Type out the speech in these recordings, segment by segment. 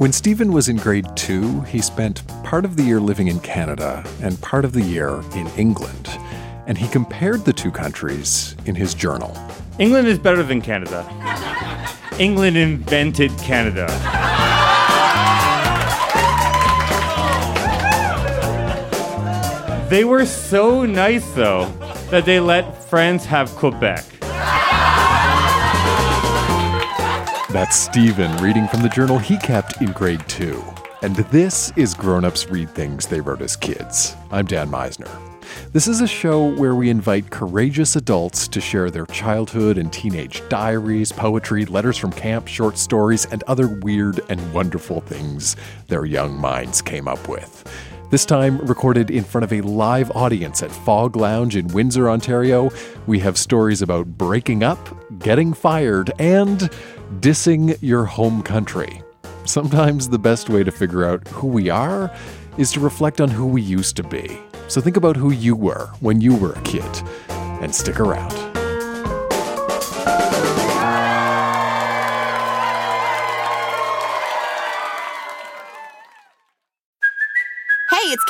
When Stephen was in grade two, he spent part of the year living in Canada and part of the year in England. And he compared the two countries in his journal. England is better than Canada. England invented Canada. They were so nice, though, that they let France have Quebec. That's Stephen reading from the journal he kept in grade two. And this is Grown Ups Read Things They Wrote as Kids. I'm Dan Misener. This is a show where we invite courageous adults to share their childhood and teenage diaries, poetry, letters from camp, short stories, and other weird and wonderful things their young minds came up with. This time, recorded in front of a live audience at Fog Lounge in Windsor, Ontario, we have stories about breaking up, getting fired, and dissing your home country. Sometimes the best way to figure out who we are is to reflect on who we used to be. So think about who you were when you were a kid and stick around.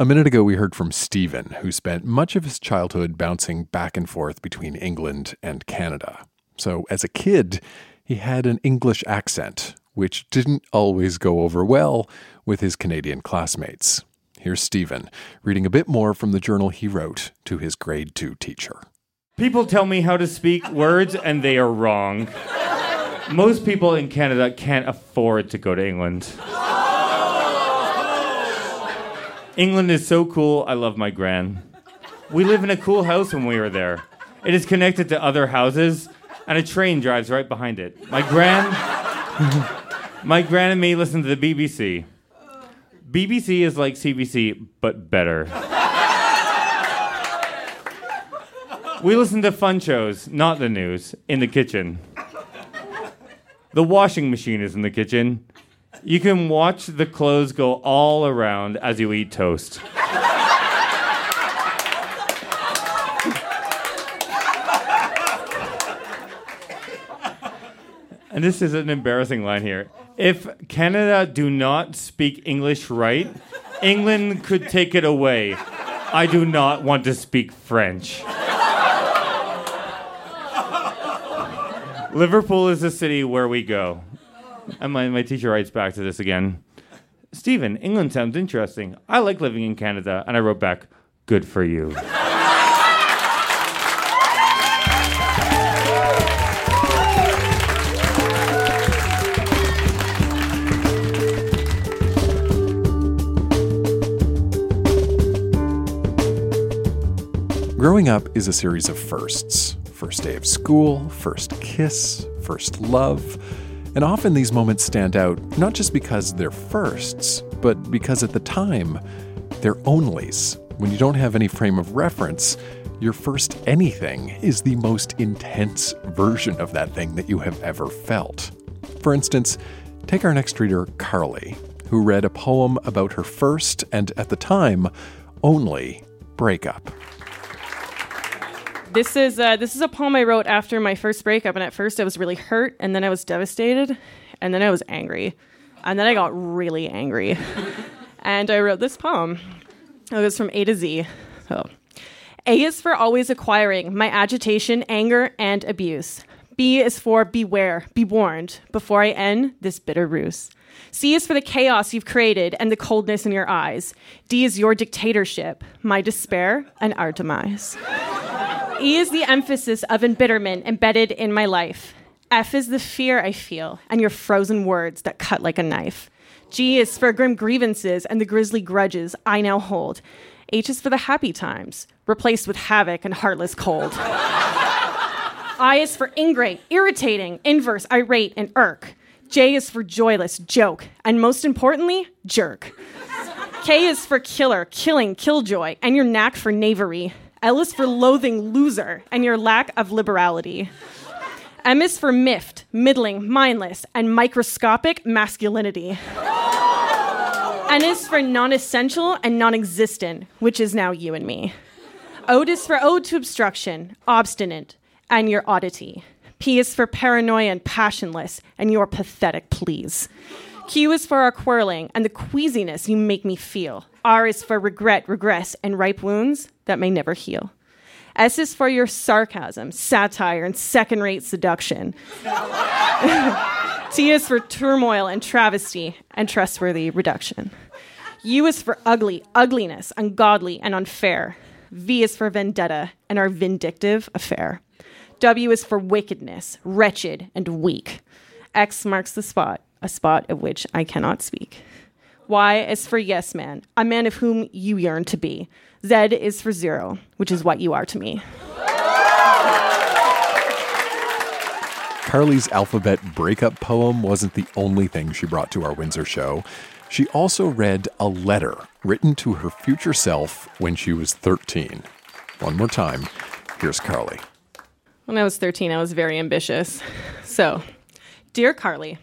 A minute ago, we heard from Stephen, who spent much of his childhood bouncing back and forth between England and Canada. So, as a kid, he had an English accent, which didn't always go over well with his Canadian classmates. Here's Stephen reading a bit more from the journal he wrote to his grade two teacher. People tell me how to speak words, and they are wrong. Most people in Canada can't afford to go to England. England is so cool. I love my gran. We live in a cool house when we were there. It is connected to other houses, and a train drives right behind it. My gran, my gran and me listen to the BBC. BBC is like CBC, but better. We listen to fun shows, not the news, in the kitchen. The washing machine is in the kitchen. You can watch the clothes go all around as you eat toast. and this is an embarrassing line here. If Canada do not speak English right, England could take it away. I do not want to speak French. Liverpool is the city where we go. And my, my teacher writes back to this again. Stephen, England sounds interesting. I like living in Canada. And I wrote back, good for you. Growing up is a series of firsts first day of school, first kiss, first love. And often these moments stand out not just because they're firsts, but because at the time, they're onlys. When you don't have any frame of reference, your first anything is the most intense version of that thing that you have ever felt. For instance, take our next reader, Carly, who read a poem about her first and, at the time, only breakup. This is uh, this is a poem I wrote after my first breakup, and at first I was really hurt, and then I was devastated, and then I was angry, and then I got really angry, and I wrote this poem. It was from A to Z. Oh. A is for always acquiring my agitation, anger, and abuse. B is for beware, be warned, before I end this bitter ruse. C is for the chaos you've created and the coldness in your eyes. D is your dictatorship, my despair, and our demise. E is the emphasis of embitterment embedded in my life. F is the fear I feel and your frozen words that cut like a knife. G is for grim grievances and the grisly grudges I now hold. H is for the happy times, replaced with havoc and heartless cold. I is for ingrate, irritating, inverse, irate, and irk. J is for joyless, joke, and most importantly, jerk. K is for killer, killing, killjoy, and your knack for knavery. L is for loathing, loser, and your lack of liberality. M is for miffed, middling, mindless, and microscopic masculinity. N is for non essential and non existent, which is now you and me. O is for ode to obstruction, obstinate, and your oddity. P is for paranoia and passionless, and your pathetic please. Q is for our quarreling and the queasiness you make me feel. R is for regret, regress, and ripe wounds that may never heal. S is for your sarcasm, satire, and second rate seduction. T is for turmoil and travesty and trustworthy reduction. U is for ugly, ugliness, ungodly, and unfair. V is for vendetta and our vindictive affair. W is for wickedness, wretched, and weak. X marks the spot, a spot of which I cannot speak. Y is for yes man, a man of whom you yearn to be. Z is for zero, which is what you are to me. Carly's alphabet breakup poem wasn't the only thing she brought to our Windsor show. She also read a letter written to her future self when she was 13. One more time, here's Carly. When I was 13, I was very ambitious. So, dear Carly,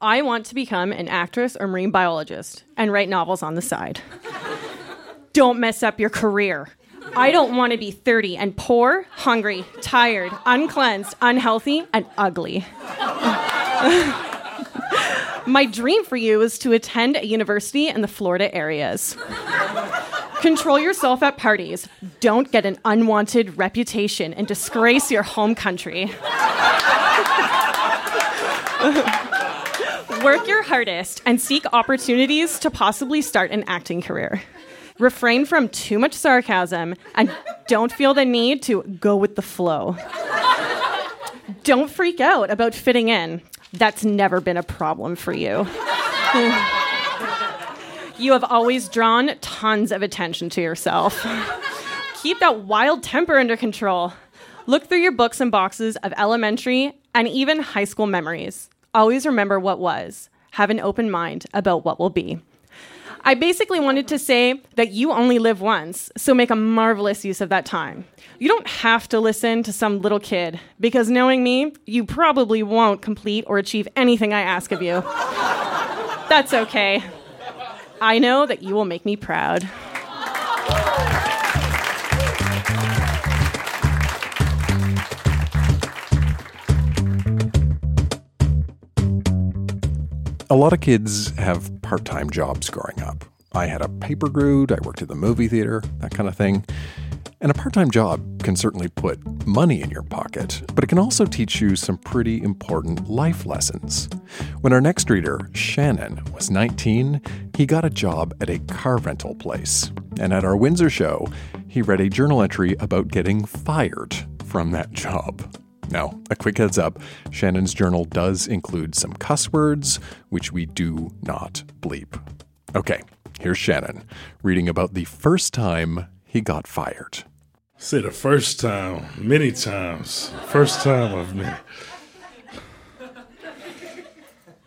I want to become an actress or marine biologist and write novels on the side. don't mess up your career. I don't want to be 30 and poor, hungry, tired, uncleansed, unhealthy, and ugly. My dream for you is to attend a university in the Florida areas. Control yourself at parties. Don't get an unwanted reputation and disgrace your home country. Work your hardest and seek opportunities to possibly start an acting career. Refrain from too much sarcasm and don't feel the need to go with the flow. Don't freak out about fitting in. That's never been a problem for you. you have always drawn tons of attention to yourself. Keep that wild temper under control. Look through your books and boxes of elementary and even high school memories. Always remember what was. Have an open mind about what will be. I basically wanted to say that you only live once, so make a marvelous use of that time. You don't have to listen to some little kid, because knowing me, you probably won't complete or achieve anything I ask of you. That's okay. I know that you will make me proud. A lot of kids have part time jobs growing up. I had a paper route, I worked at the movie theater, that kind of thing. And a part time job can certainly put money in your pocket, but it can also teach you some pretty important life lessons. When our next reader, Shannon, was 19, he got a job at a car rental place. And at our Windsor show, he read a journal entry about getting fired from that job. Now, a quick heads up Shannon's journal does include some cuss words, which we do not bleep. Okay, here's Shannon reading about the first time he got fired. Say the first time, many times. First time of many.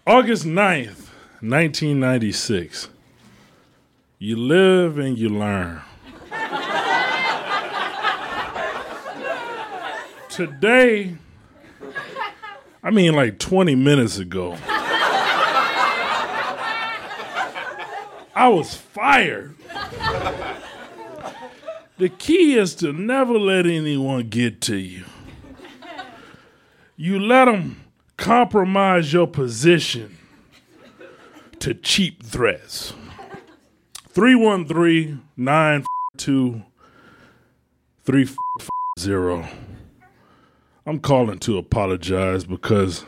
August 9th, 1996. You live and you learn. Today, I mean like 20 minutes ago, I was fired. The key is to never let anyone get to you. You let them compromise your position to cheap threats. 313 952 350. I'm calling to apologize because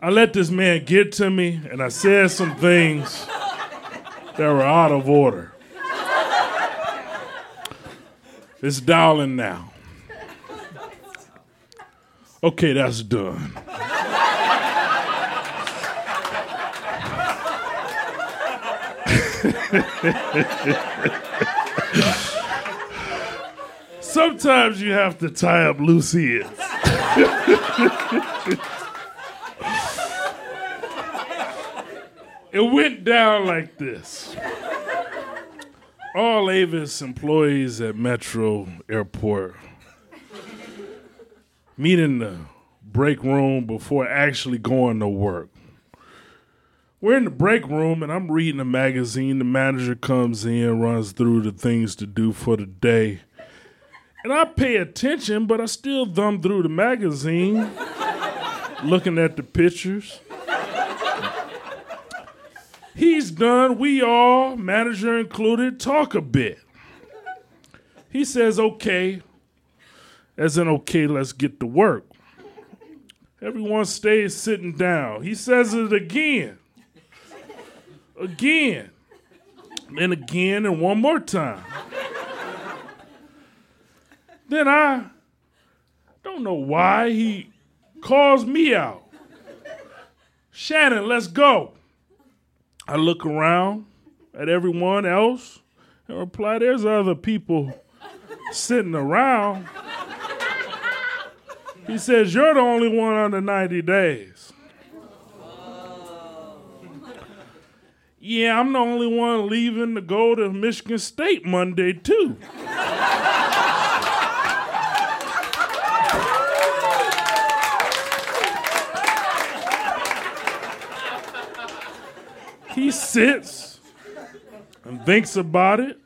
I let this man get to me and I said some things that were out of order. It's dialing now. Okay, that's done. Sometimes you have to tie up loose ends. It went down like this. All Avis employees at Metro Airport meet in the break room before actually going to work. We're in the break room and I'm reading a magazine. The manager comes in, runs through the things to do for the day. And I pay attention, but I still thumb through the magazine, looking at the pictures. He's done. We all, manager included, talk a bit. He says, okay, as in, okay, let's get to work. Everyone stays sitting down. He says it again, again, and again, and one more time. Then I don't know why he calls me out. Shannon, let's go. I look around at everyone else and reply, there's other people sitting around. He says, You're the only one under 90 days. Yeah, I'm the only one leaving to go to Michigan State Monday, too. He sits and thinks about it.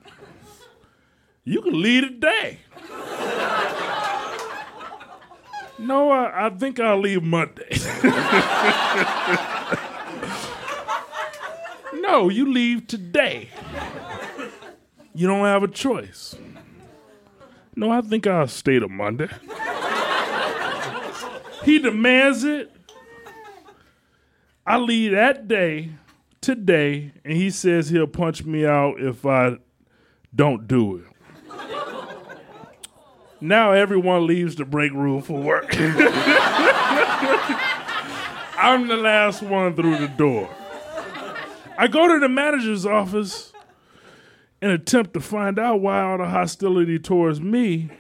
You can leave today. No, I, I think I'll leave Monday. no, you leave today. You don't have a choice. No, I think I'll stay to Monday. he demands it. I leave that day today, and he says he'll punch me out if I don't do it. Now everyone leaves the break room for work. I'm the last one through the door. I go to the manager's office and attempt to find out why all the hostility towards me.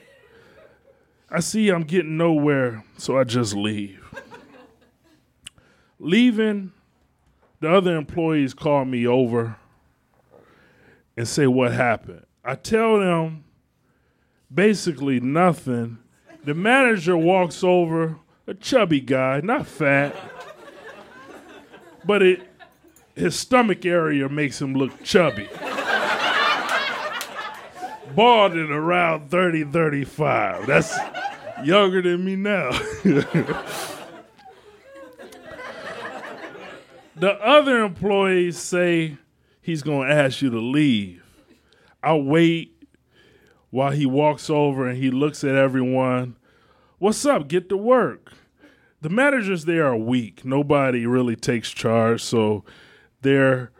I see I'm getting nowhere, so I just leave. Leaving, the other employees call me over and say what happened. I tell them basically nothing. The manager walks over, a chubby guy, not fat, but it his stomach area makes him look chubby. Bald at around 30, 35. That's younger than me now. the other employees say he's going to ask you to leave. I wait while he walks over and he looks at everyone. What's up? Get to work. The managers there are weak. Nobody really takes charge, so they're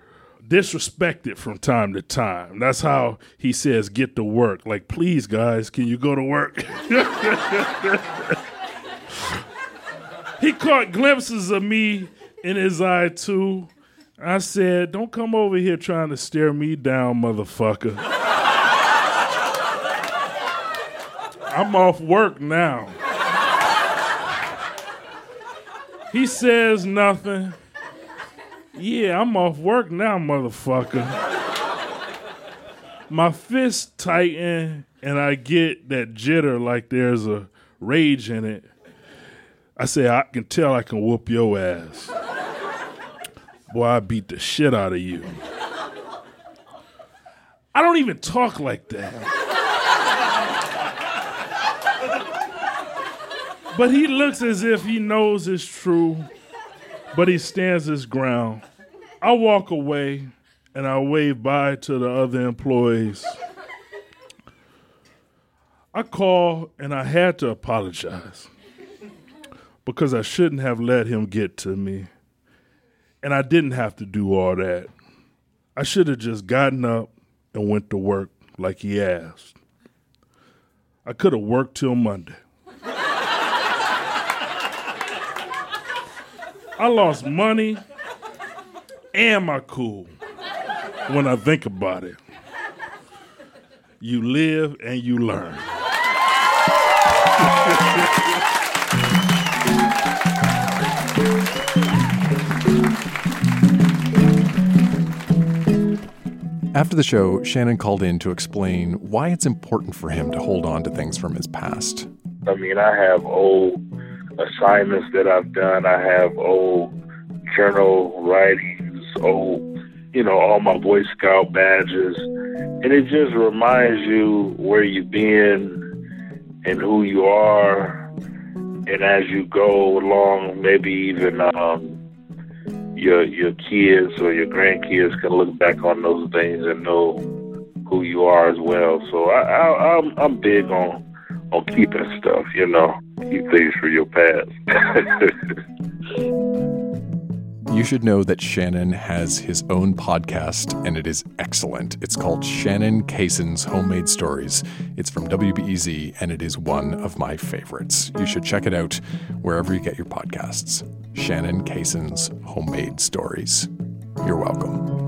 disrespected from time to time. That's how he says, get to work. Like, please, guys, can you go to work? he caught glimpses of me in his eye, too. I said, don't come over here trying to stare me down, motherfucker. I'm off work now. He says nothing. Yeah, I'm off work now, motherfucker. My fist tighten and I get that jitter like there's a rage in it. I say, I can tell I can whoop your ass. Boy, I beat the shit out of you. I don't even talk like that. But he looks as if he knows it's true, but he stands his ground. I walk away and I wave bye to the other employees. I call and I had to apologize because I shouldn't have let him get to me. And I didn't have to do all that. I should have just gotten up and went to work like he asked. I could have worked till Monday. I lost money and my cool when I think about it. You live and you learn. After the show, Shannon called in to explain why it's important for him to hold on to things from his past. I mean, I have old assignments that I've done. I have old journal writings, old, you know, all my Boy Scout badges. And it just reminds you where you've been and who you are. And as you go along, maybe even um, your your kids or your grandkids can look back on those things and know who you are as well. So I, I, I'm I'm big on on keeping stuff, you know, keep things for your past. You should know that Shannon has his own podcast, and it is excellent. It's called Shannon Cason's Homemade Stories. It's from WBEZ, and it is one of my favorites. You should check it out wherever you get your podcasts. Shannon Cason's Homemade Stories. You're welcome.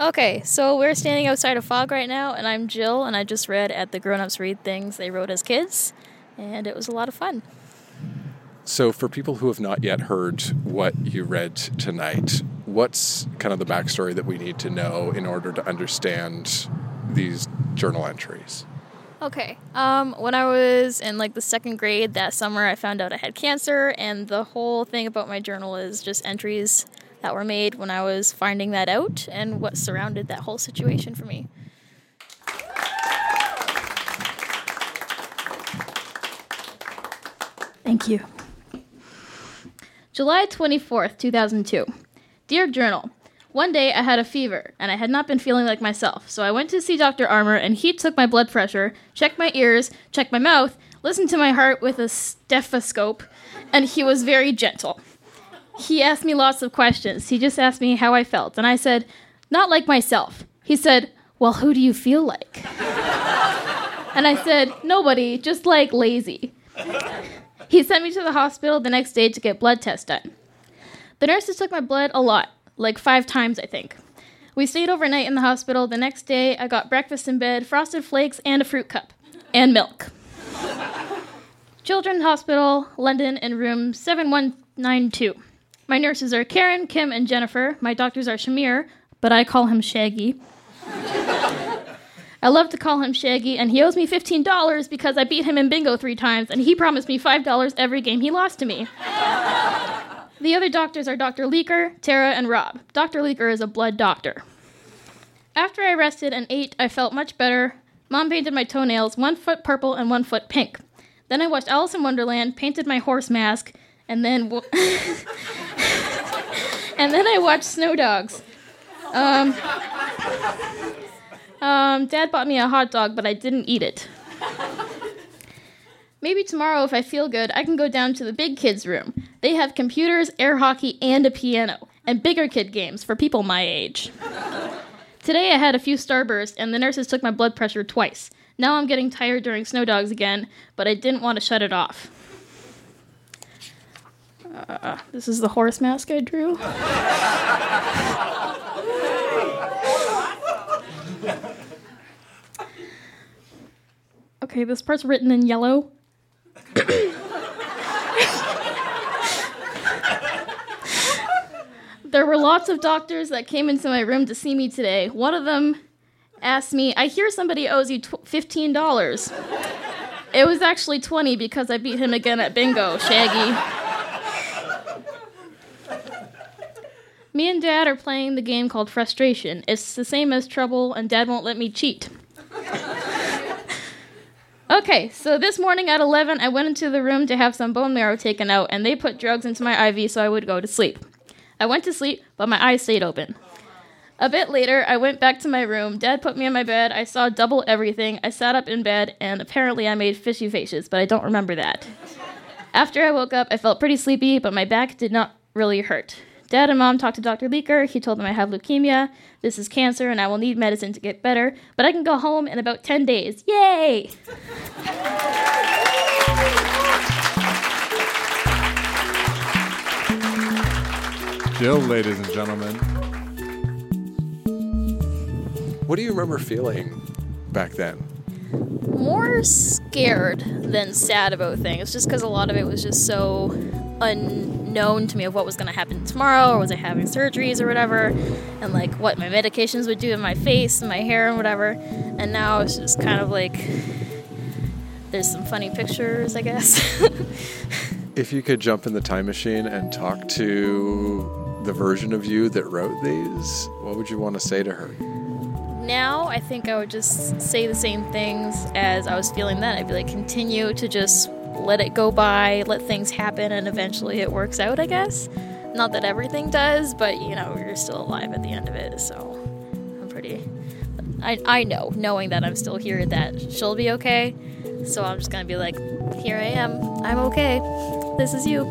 Okay, so we're standing outside of Fog right now, and I'm Jill, and I just read at the Grown Ups Read Things they wrote as kids, and it was a lot of fun. So, for people who have not yet heard what you read tonight, what's kind of the backstory that we need to know in order to understand these journal entries? Okay, um, when I was in like the second grade that summer, I found out I had cancer, and the whole thing about my journal is just entries that were made when I was finding that out and what surrounded that whole situation for me. Thank you. July 24th, 2002. Dear Journal, one day I had a fever and I had not been feeling like myself, so I went to see Dr. Armour and he took my blood pressure, checked my ears, checked my mouth, listened to my heart with a stethoscope, and he was very gentle. He asked me lots of questions. He just asked me how I felt, and I said, Not like myself. He said, Well, who do you feel like? and I said, Nobody, just like lazy. He sent me to the hospital the next day to get blood tests done. The nurses took my blood a lot, like five times, I think. We stayed overnight in the hospital. The next day, I got breakfast in bed, frosted flakes, and a fruit cup, and milk. Children's Hospital, London, in room 7192. My nurses are Karen, Kim, and Jennifer. My doctors are Shamir, but I call him Shaggy. I love to call him Shaggy, and he owes me $15 because I beat him in bingo three times, and he promised me $5 every game he lost to me. the other doctors are Dr. Leaker, Tara, and Rob. Dr. Leaker is a blood doctor. After I rested and ate, I felt much better. Mom painted my toenails one foot purple and one foot pink. Then I watched Alice in Wonderland, painted my horse mask, and then w- and then I watched Snow Dogs. Um, um, Dad bought me a hot dog, but I didn't eat it. Maybe tomorrow, if I feel good, I can go down to the big kids' room. They have computers, air hockey, and a piano, and bigger kid games for people my age. Today I had a few starbursts, and the nurses took my blood pressure twice. Now I'm getting tired during snow dogs again, but I didn't want to shut it off. Uh, this is the horse mask I drew. okay, this part's written in yellow. there were lots of doctors that came into my room to see me today. One of them asked me, I hear somebody owes you tw- $15. It was actually 20 because I beat him again at bingo, Shaggy. Me and Dad are playing the game called Frustration. It's the same as Trouble, and Dad won't let me cheat. okay, so this morning at 11, I went into the room to have some bone marrow taken out, and they put drugs into my IV so I would go to sleep. I went to sleep, but my eyes stayed open. A bit later, I went back to my room. Dad put me in my bed. I saw double everything. I sat up in bed, and apparently I made fishy faces, but I don't remember that. After I woke up, I felt pretty sleepy, but my back did not really hurt. Dad and mom talked to Dr. Leaker. He told them I have leukemia. This is cancer and I will need medicine to get better, but I can go home in about 10 days. Yay! Jill, ladies and gentlemen. What do you remember feeling back then? More scared than sad about things, just because a lot of it was just so unknown to me of what was going to happen tomorrow, or was I having surgeries or whatever, and like what my medications would do in my face and my hair and whatever. And now it's just kind of like there's some funny pictures, I guess. If you could jump in the time machine and talk to the version of you that wrote these, what would you want to say to her? now I think I would just say the same things as I was feeling then. I'd be like, continue to just let it go by, let things happen, and eventually it works out, I guess. Not that everything does, but you know, you're still alive at the end of it, so I'm pretty. I, I know, knowing that I'm still here, that she'll be okay. So I'm just gonna be like, here I am, I'm okay. This is you.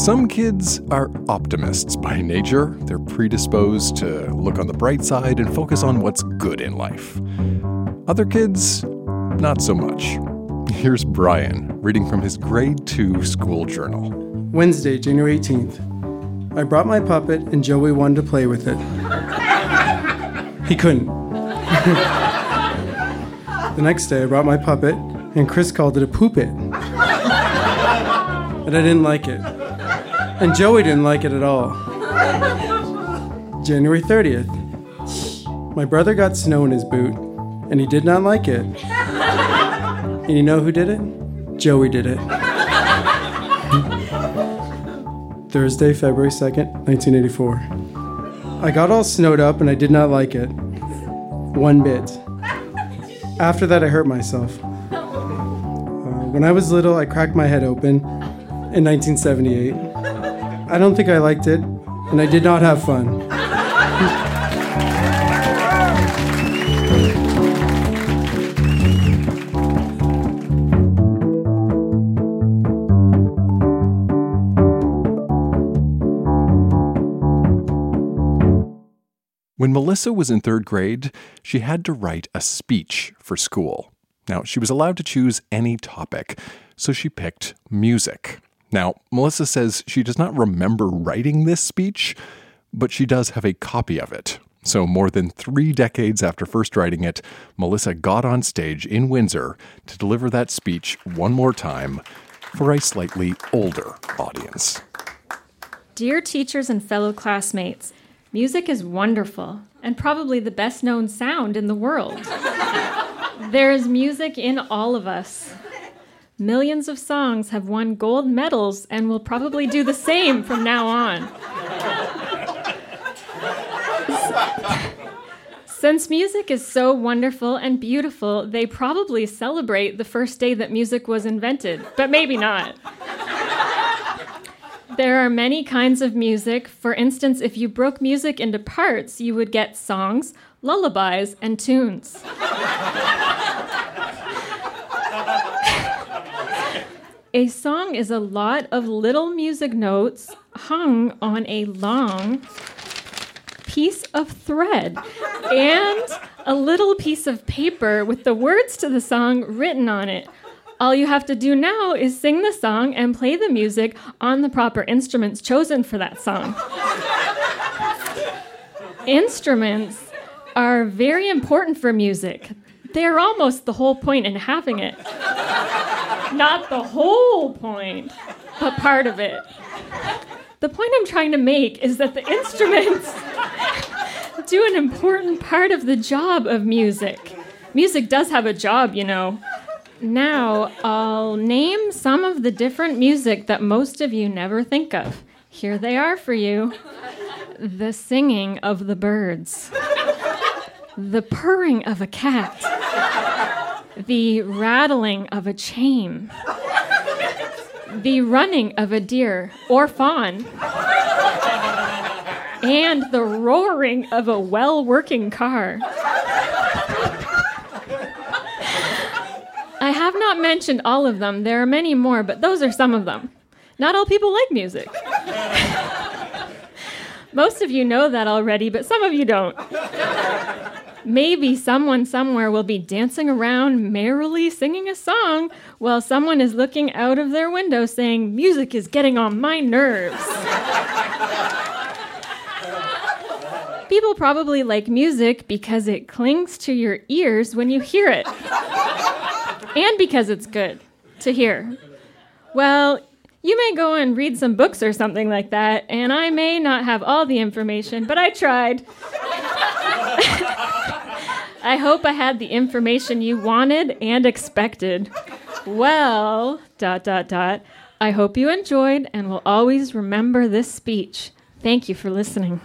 Some kids are optimists by nature. They're predisposed to look on the bright side and focus on what's good in life. Other kids, not so much. Here's Brian reading from his grade 2 school journal. Wednesday, January 18th. I brought my puppet and Joey wanted to play with it. He couldn't. the next day, I brought my puppet and Chris called it a poopit. And I didn't like it. And Joey didn't like it at all. January 30th. My brother got snow in his boot, and he did not like it. And you know who did it? Joey did it. Thursday, February 2nd, 1984. I got all snowed up and I did not like it. One bit. After that, I hurt myself. Uh, when I was little, I cracked my head open in 1978. I don't think I liked it, and I did not have fun. When Melissa was in third grade, she had to write a speech for school. Now, she was allowed to choose any topic, so she picked music. Now, Melissa says she does not remember writing this speech, but she does have a copy of it. So, more than three decades after first writing it, Melissa got on stage in Windsor to deliver that speech one more time for a slightly older audience. Dear teachers and fellow classmates, music is wonderful and probably the best known sound in the world. there is music in all of us. Millions of songs have won gold medals and will probably do the same from now on. Since music is so wonderful and beautiful, they probably celebrate the first day that music was invented, but maybe not. There are many kinds of music. For instance, if you broke music into parts, you would get songs, lullabies, and tunes. A song is a lot of little music notes hung on a long piece of thread and a little piece of paper with the words to the song written on it. All you have to do now is sing the song and play the music on the proper instruments chosen for that song. instruments are very important for music. They're almost the whole point in having it. Not the whole point, but part of it. The point I'm trying to make is that the instruments do an important part of the job of music. Music does have a job, you know. Now, I'll name some of the different music that most of you never think of. Here they are for you the singing of the birds, the purring of a cat, the rattling of a chain, the running of a deer or fawn, and the roaring of a well working car. I have not mentioned all of them. There are many more, but those are some of them. Not all people like music. Most of you know that already, but some of you don't. Maybe someone somewhere will be dancing around merrily singing a song while someone is looking out of their window saying, Music is getting on my nerves. People probably like music because it clings to your ears when you hear it, and because it's good to hear. Well, you may go and read some books or something like that, and I may not have all the information, but I tried. I hope I had the information you wanted and expected. Well, dot, dot, dot. I hope you enjoyed and will always remember this speech. Thank you for listening.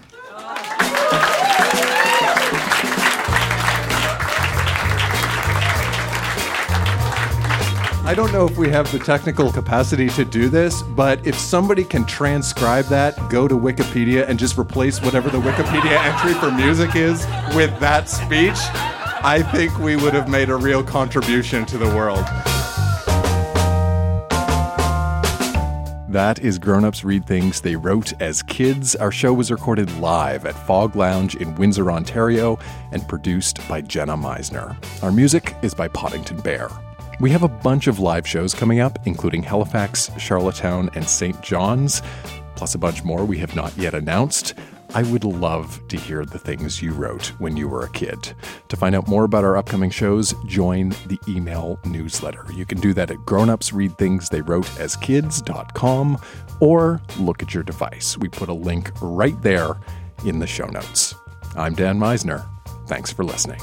I don't know if we have the technical capacity to do this, but if somebody can transcribe that, go to Wikipedia and just replace whatever the Wikipedia entry for music is with that speech, I think we would have made a real contribution to the world. That is Grown Ups Read Things They Wrote as Kids. Our show was recorded live at Fog Lounge in Windsor, Ontario, and produced by Jenna Misener. Our music is by Poddington Bear. We have a bunch of live shows coming up, including Halifax, Charlottetown, and St. John's, plus a bunch more we have not yet announced. I would love to hear the things you wrote when you were a kid. To find out more about our upcoming shows, join the email newsletter. You can do that at grownupsreadthingstheywroteaskids.com or look at your device. We put a link right there in the show notes. I'm Dan Misener. Thanks for listening.